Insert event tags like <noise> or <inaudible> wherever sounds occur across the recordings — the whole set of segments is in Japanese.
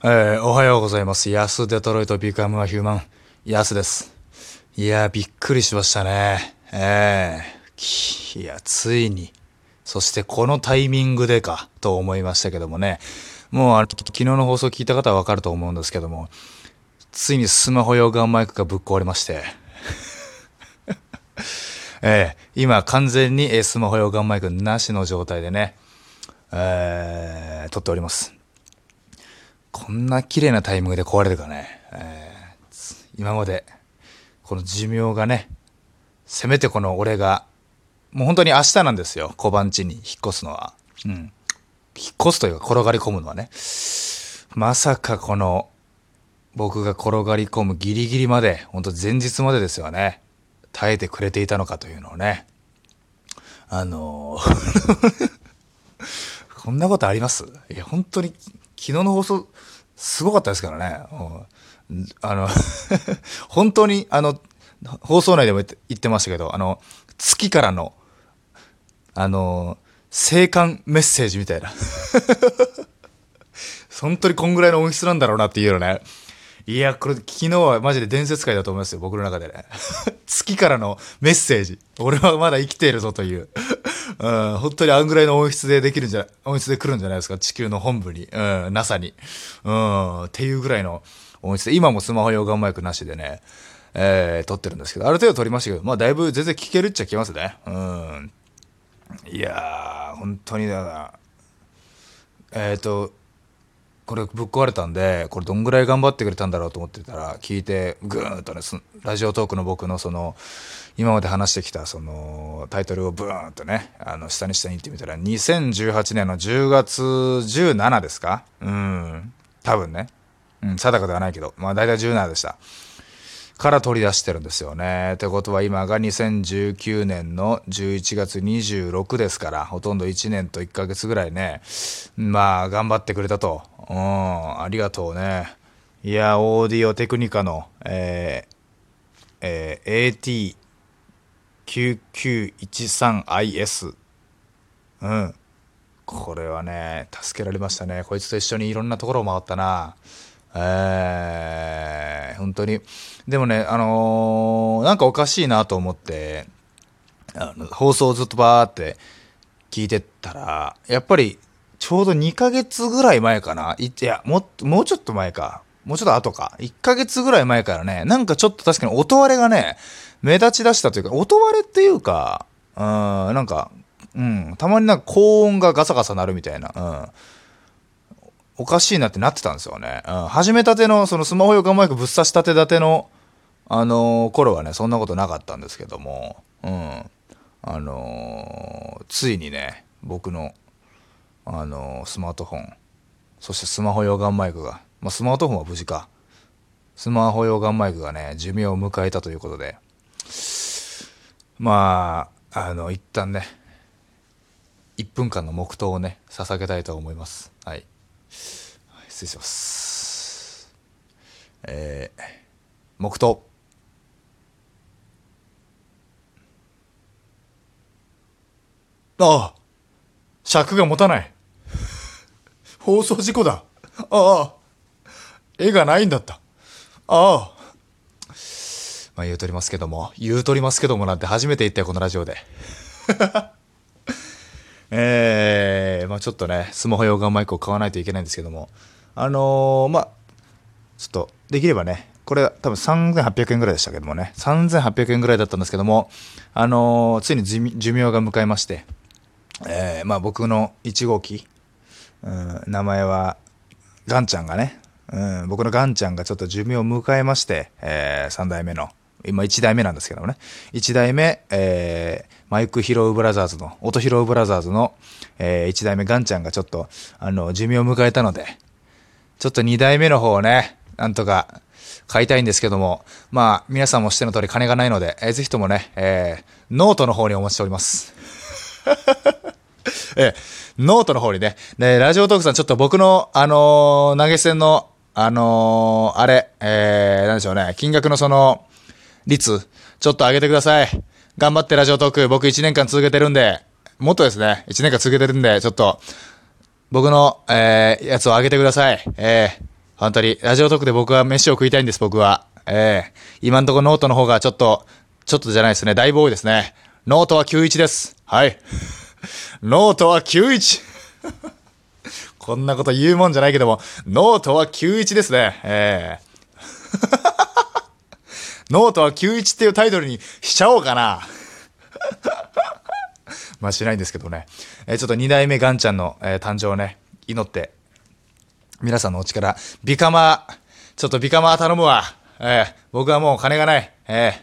えー、おはようございます。ヤスデトロイトビカムアヒューマン、ヤスです。いや、びっくりしましたね。えー、いや、ついに。そしてこのタイミングでか、と思いましたけどもね。もう、あの、昨日の放送聞いた方はわかると思うんですけども、ついにスマホ用ガンマイクがぶっ壊れまして。<laughs> えー、今完全にスマホ用ガンマイクなしの状態でね、えー、撮っております。こんな綺麗なタイミングで壊れるかね。えー今まで、この寿命がね、せめてこの俺が、もう本当に明日なんですよ。小番地に引っ越すのは。うん。引っ越すというか転がり込むのはね。まさかこの、僕が転がり込むギリギリまで、本当前日までですよね。耐えてくれていたのかというのをね。あのー <laughs> こんなことあります？いや、本当に、昨日の放送、すごかったですからね。うんあの、<laughs> 本当に、あの、放送内でも言って言ってましたけど、あの、月からの、あの、生還メッセージみたいな。<laughs> 本当にこんぐらいの音質なんだろうなっていうのね。いや、これ昨日はマジで伝説会だと思いますよ、僕の中でね。<laughs> 月からのメッセージ。俺はまだ生きているぞという。うん、本当にあんぐらいの音質でできるんじゃ、音質で来るんじゃないですか、地球の本部に。うん、NASA に。うん、っていうぐらいの音質で、今もスマホ用ガンマイクなしでね、えー、撮ってるんですけど、ある程度撮りましたけど、まあだいぶ全然聞けるっちゃ聞けますね。うん。いやー、本当にだな。えっ、と、これぶっ壊れたんでこれどんぐらい頑張ってくれたんだろうと思ってたら聞いてぐーんとねラジオトークの僕のその今まで話してきたそのタイトルをブーンとねあの下に下に行ってみたら2018年の10月17ですか？うん。多分ね、うん、定かではないけど。まあ大体17でした。から取り出してるんですよね。ってことは今が2019年の11月26ですから、ほとんど1年と1ヶ月ぐらいね、まあ頑張ってくれたと。うん、ありがとうね。いや、オーディオテクニカの、えーえー AT9913IS。うん。これはね、助けられましたね。こいつと一緒にいろんなところを回ったな。えー、本当に。でもね、あのーなんかおかしいなと思って、あの放送ずっとバーって聞いてったら、やっぱりちょうど2ヶ月ぐらい前かな。いいや、ももうちょっと前か。もうちょっと後か。1ヶ月ぐらい前からね、なんかちょっと確かに音割れがね、目立ち出したというか、音割れっていうか、うん、なんか、うん、たまになんか高音がガサガサ鳴るみたいな、うん。おかしいなってなってたんですよね。うん。始めたての、そのスマホ用ガンマイクぶっ刺したて立ての、あのー頃はね、そんなことなかったんですけども、うん。あのーついにね、僕の、あのースマートフォン、そしてスマホ用ガンマイクが、まあ、スマートフォンは無事か。スマホ用ガンマイクがね、寿命を迎えたということで、まあ、あの、一旦ね、1分間の黙祷をね、捧げたいと思います。はい。はい失礼します。えー、黙祷。ああ尺が持たない。<laughs> 放送事故だ。ああ絵がないんだった。ああまあ言うとりますけども、言うとりますけどもなんて初めて言ったよ、このラジオで。<laughs> えー、まあちょっとね、スマホ用ガンマイクを買わないといけないんですけども、あのーまあちょっと、できればね、これ多分3800円ぐらいでしたけどもね、3800円ぐらいだったんですけども、あのーついに寿命が迎えまして、えー、まあ僕の1号機、うん、名前は、ガンちゃんがね、うん、僕のガンちゃんがちょっと寿命を迎えまして、えー、3代目の、今1代目なんですけどもね、1代目、えー、マイク拾うブラザーズの、音拾うブラザーズの、えー、1代目ガンちゃんがちょっと、あの、寿命を迎えたので、ちょっと2代目の方をね、なんとか買いたいんですけども、まあ、皆さんも知っての通り金がないので、えーぜひともね、えー、ノートの方にお待ちしております。<laughs> ええ、ノートの方にね。で、ラジオトークさん、ちょっと僕の、あのー投げ銭の、あのーあれ、えー、なんでしょうね、金額のその、率、ちょっと上げてください。頑張ってラジオトーク、僕1年間続けてるんで、もっとですね、1年間続けてるんで、ちょっと、僕の、えー、やつを上げてください。えー、本当に。ラジオトークで僕は飯を食いたいんです、僕は。ええ今んとこノートの方がちょっと、ちょっとじゃないですね。だいぶ多いですね。ノートは91です。はい。<laughs> ノートは91。<laughs> こんなこと言うもんじゃないけども、ノートは91ですね。ええノートは91っていうタイトルにしちゃおうかな。<laughs> まあしないんですけどね。えー、ちょっと2代目ガンちゃんの、えー、誕生をね、祈って、皆さんのお力、ビカマ、ちょっとビカマ頼むわ。えー、僕はもう金がない。え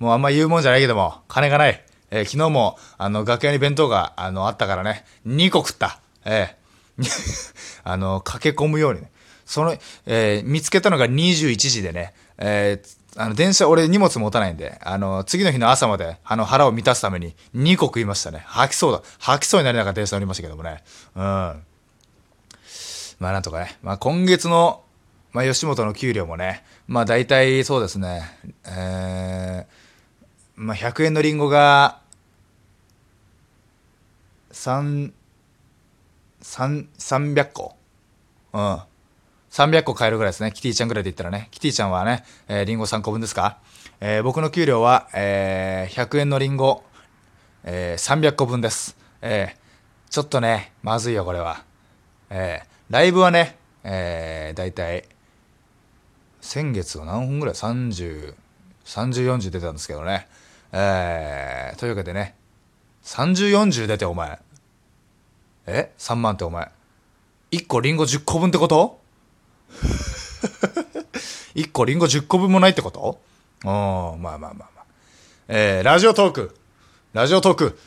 ー、もうあんま言うもんじゃないけども、金がない。えー、昨日も、あの、楽屋に弁当が、あの、あったからね、2個食った。えー、<laughs> あの、駆け込むようにね。その、えー、見つけたのが21時でね、えー、あの、電車、俺荷物持たないんで、あの、次の日の朝まで、あの、腹を満たすために2個食いましたね。吐きそうだ。吐きそうになりながら電車乗りましたけどもね。うん。まあなんとかね。まあ今月の、まあ吉本の給料もね、まあ大体そうですね、えー、まあ100円のリンゴが、3、3、300個。うん。300個買えるぐらいですね。キティちゃんぐらいで言ったらね。キティちゃんはね、えー、リンゴ3個分ですか？えー、僕の給料は、えー、100円のリンゴ、えー、300個分です。えー、ちょっとね、まずいよ、これは。えー、ライブはね、えー、だいたい、先月は何本ぐらい ?30、30、40出たんですけどね。えー、というわけでね、30、40出てお前、え ?3 万ってお前、1個リンゴ10個分ってこと？1個リンゴ10個分もないってこと？うん、まあまあまあまあ。えー、ラジオトーク。ラジオトーク。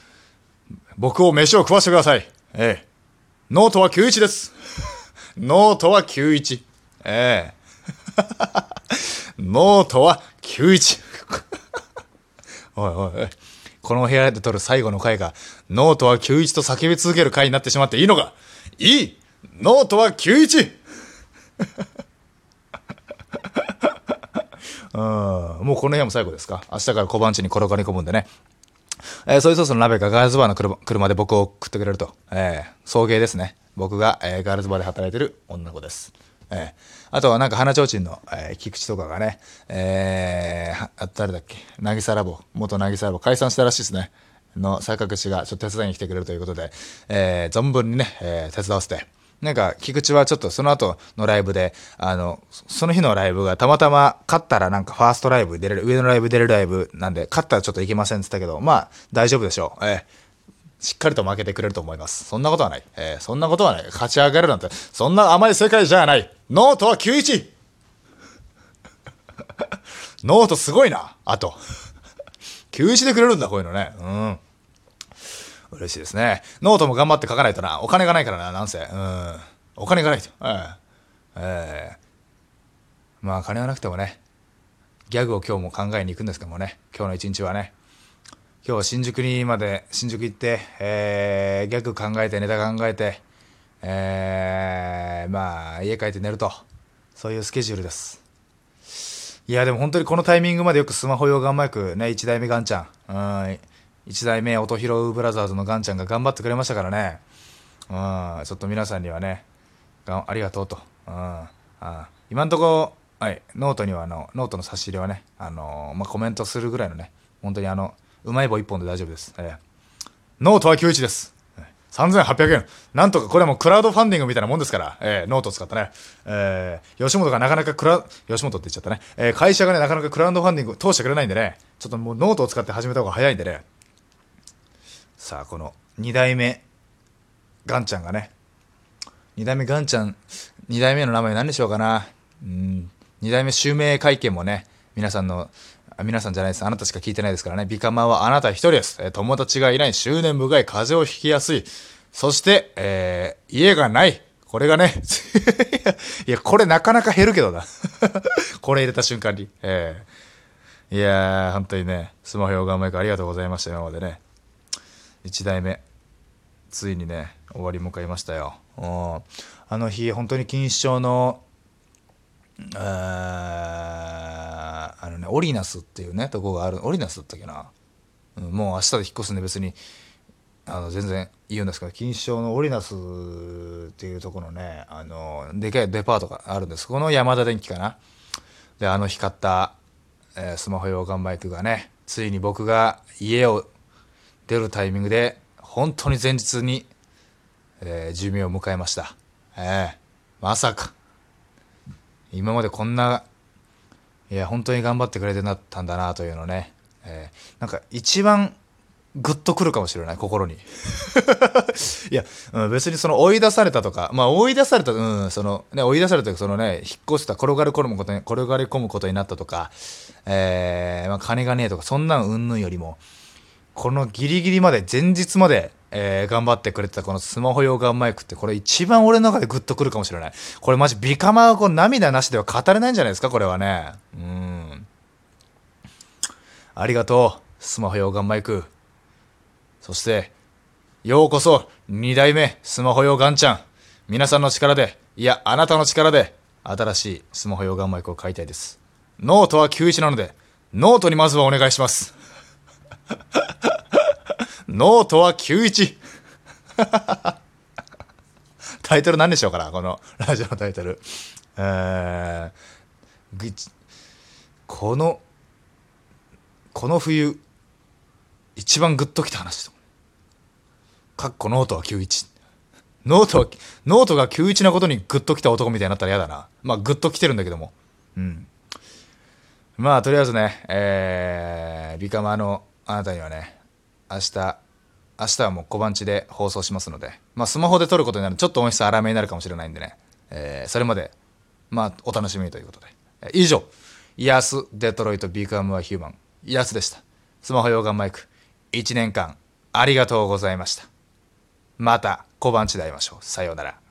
僕を飯を食わせてください。ええー、ノートは91です。<laughs> ノートは91。ええー、<laughs> ノートは91。<laughs> おいおいおい。この部屋で撮る最後の回が、ノートは91と叫び続ける回になってしまっていいのか？いいノートは 91! うん、もうこの部屋も最後ですか？明日から小判地に転がり込むんでね。えー、ソイソースの鍋がガールズバーの車車で僕を送ってくれると。えー、送迎ですね。僕が、えー、ガールズバーで働いてる女の子です。えー、あとはなんか花ちょうちんの、えー、菊池とかがね、えー、あ、誰だっけ、渚ラボ、元渚ラボ解散したらしいですね。の坂口がちょっと手伝いに来てくれるということで、えー、存分にね、えー、手伝わせて、なんか、菊池はちょっとその後のライブで、あの、その日のライブがたまたま勝ったらなんかファーストライブ出れる、上のライブ出れるライブなんで、勝ったらちょっといけませんって言ったけど、まあ、大丈夫でしょう。えー、しっかりと負けてくれると思います。そんなことはない。えー、そんなことはない。勝ち上がるなんて、そんな甘い世界じゃない。ノートは 91! <laughs> ノートすごいな。あと。<laughs> 91でくれるんだ、こういうのね。うん。嬉しいですね。ノートも頑張って書かないとな。お金がないからな、なんせ。うん。お金がないと。ええええまあ、金はなくてもね、ギャグを今日も考えに行くんですけどもね、今日の一日はね。今日は新宿にまで、新宿行って、えー、ギャグ考えて、ネタ考えて、えー、まあ、家帰って寝ると。そういうスケジュールです。いや、でも本当にこのタイミングまでよくスマホ用ガンマイクね、一代目ガンちゃん。うん。一代目音拾ブラザーズのガンちゃんが頑張ってくれましたからね。うん、ちょっと皆さんにはね、ありがとうと。うん、あ今んとこ、はい、ノートにはあの、ノートの差し入れはね、あのー、まあ、コメントするぐらいのね、本当にあの、うまい棒一本で大丈夫です。えー、ノートは91です。3800円。なんとか、これはもうクラウドファンディングみたいなもんですから、えー、ノートを使ったね。えー、吉本がなかなかクラ、吉本って言っちゃったね。えー、会社がね、なかなかクラウドファンディング通してくれないんでね、ちょっともうノートを使って始めた方が早いんでね、さあこの2代目ガンちゃんがね2代目ガンちゃん2代目の名前何でしょうかなうん2代目襲名会見もね皆さんの皆さんじゃないです。あなたしか聞いてないですからね。ビカマはあなた一人です。え友達がいない、執念深い、風邪をひきやすい。そして、えー、家がない。これがね、<laughs> いや、これなかなか減るけどな。<laughs> これ入れた瞬間に。えー、いやー、本当にね、スマホ用画面ありがとうございました、今までね。1代目。ついにね終わり迎えましたよ。あの日本当に錦糸町のああのねオリナスっていうねとこがある。オリナスだったっけな、うん、もう明日で引っ越すんで別にあの全然言うんですけど錦糸町のオリナスっていうところのねあのでかいデパートがあるんです。この山田電機かな。であの光った、えー、スマホ用ガンマイクがねついに僕が家を出るタイミングで本当に前日に、えー、寿命を迎えました。ええ、まさか。今までこんないや本当に頑張ってくれてなったんだなというのね、えー、なんか一番グッとくるかもしれない、心に。<laughs> いや、うん、別にその追い出されたとか、まあ追い出された、うん、そのね、追い出されたそのね、引っ越した、転がり込むことに、転がり込むことになったとか、えー、まあ金がねえとか、そんなんうんぬんよりも、このギリギリまで、前日まで、えー、頑張ってくれてたこのスマホ用ガンマイクってこれ一番俺の中でグッとくるかもしれない。これマジビカマはこう涙なしでは語れないんじゃないですかこれはね。うん。ありがとう。スマホ用ガンマイク。そして、ようこそ、二代目スマホ用ガンちゃん。皆さんの力で、いや、あなたの力で、新しいスマホ用ガンマイクを買いたいです。ノートは91なので、ノートにまずはお願いします。<laughs> ノートは91。<laughs> タイトル何でしょうかなこのラジオのタイトル。えー、この、この冬、一番グッときた話と。かっこノートは91。ノートは、ノートが91なことにグッときた男みたいになったら嫌だな。まあ、グッときてるんだけども。うん。まあ、とりあえずね、えー、ビカマのあなたにはね、明日、明日はもう小番地で放送しますので、まあ、スマホで撮ることになるちょっと音質荒めになるかもしれないんでね、えー、それまで、まあ、お楽しみということでえ。以上、イヤス・デトロイト・ビカム・はヒューマン、イヤスでした。スマホ用ガンマイク、1年間、ありがとうございました。また小判地で会いましょう。さようなら。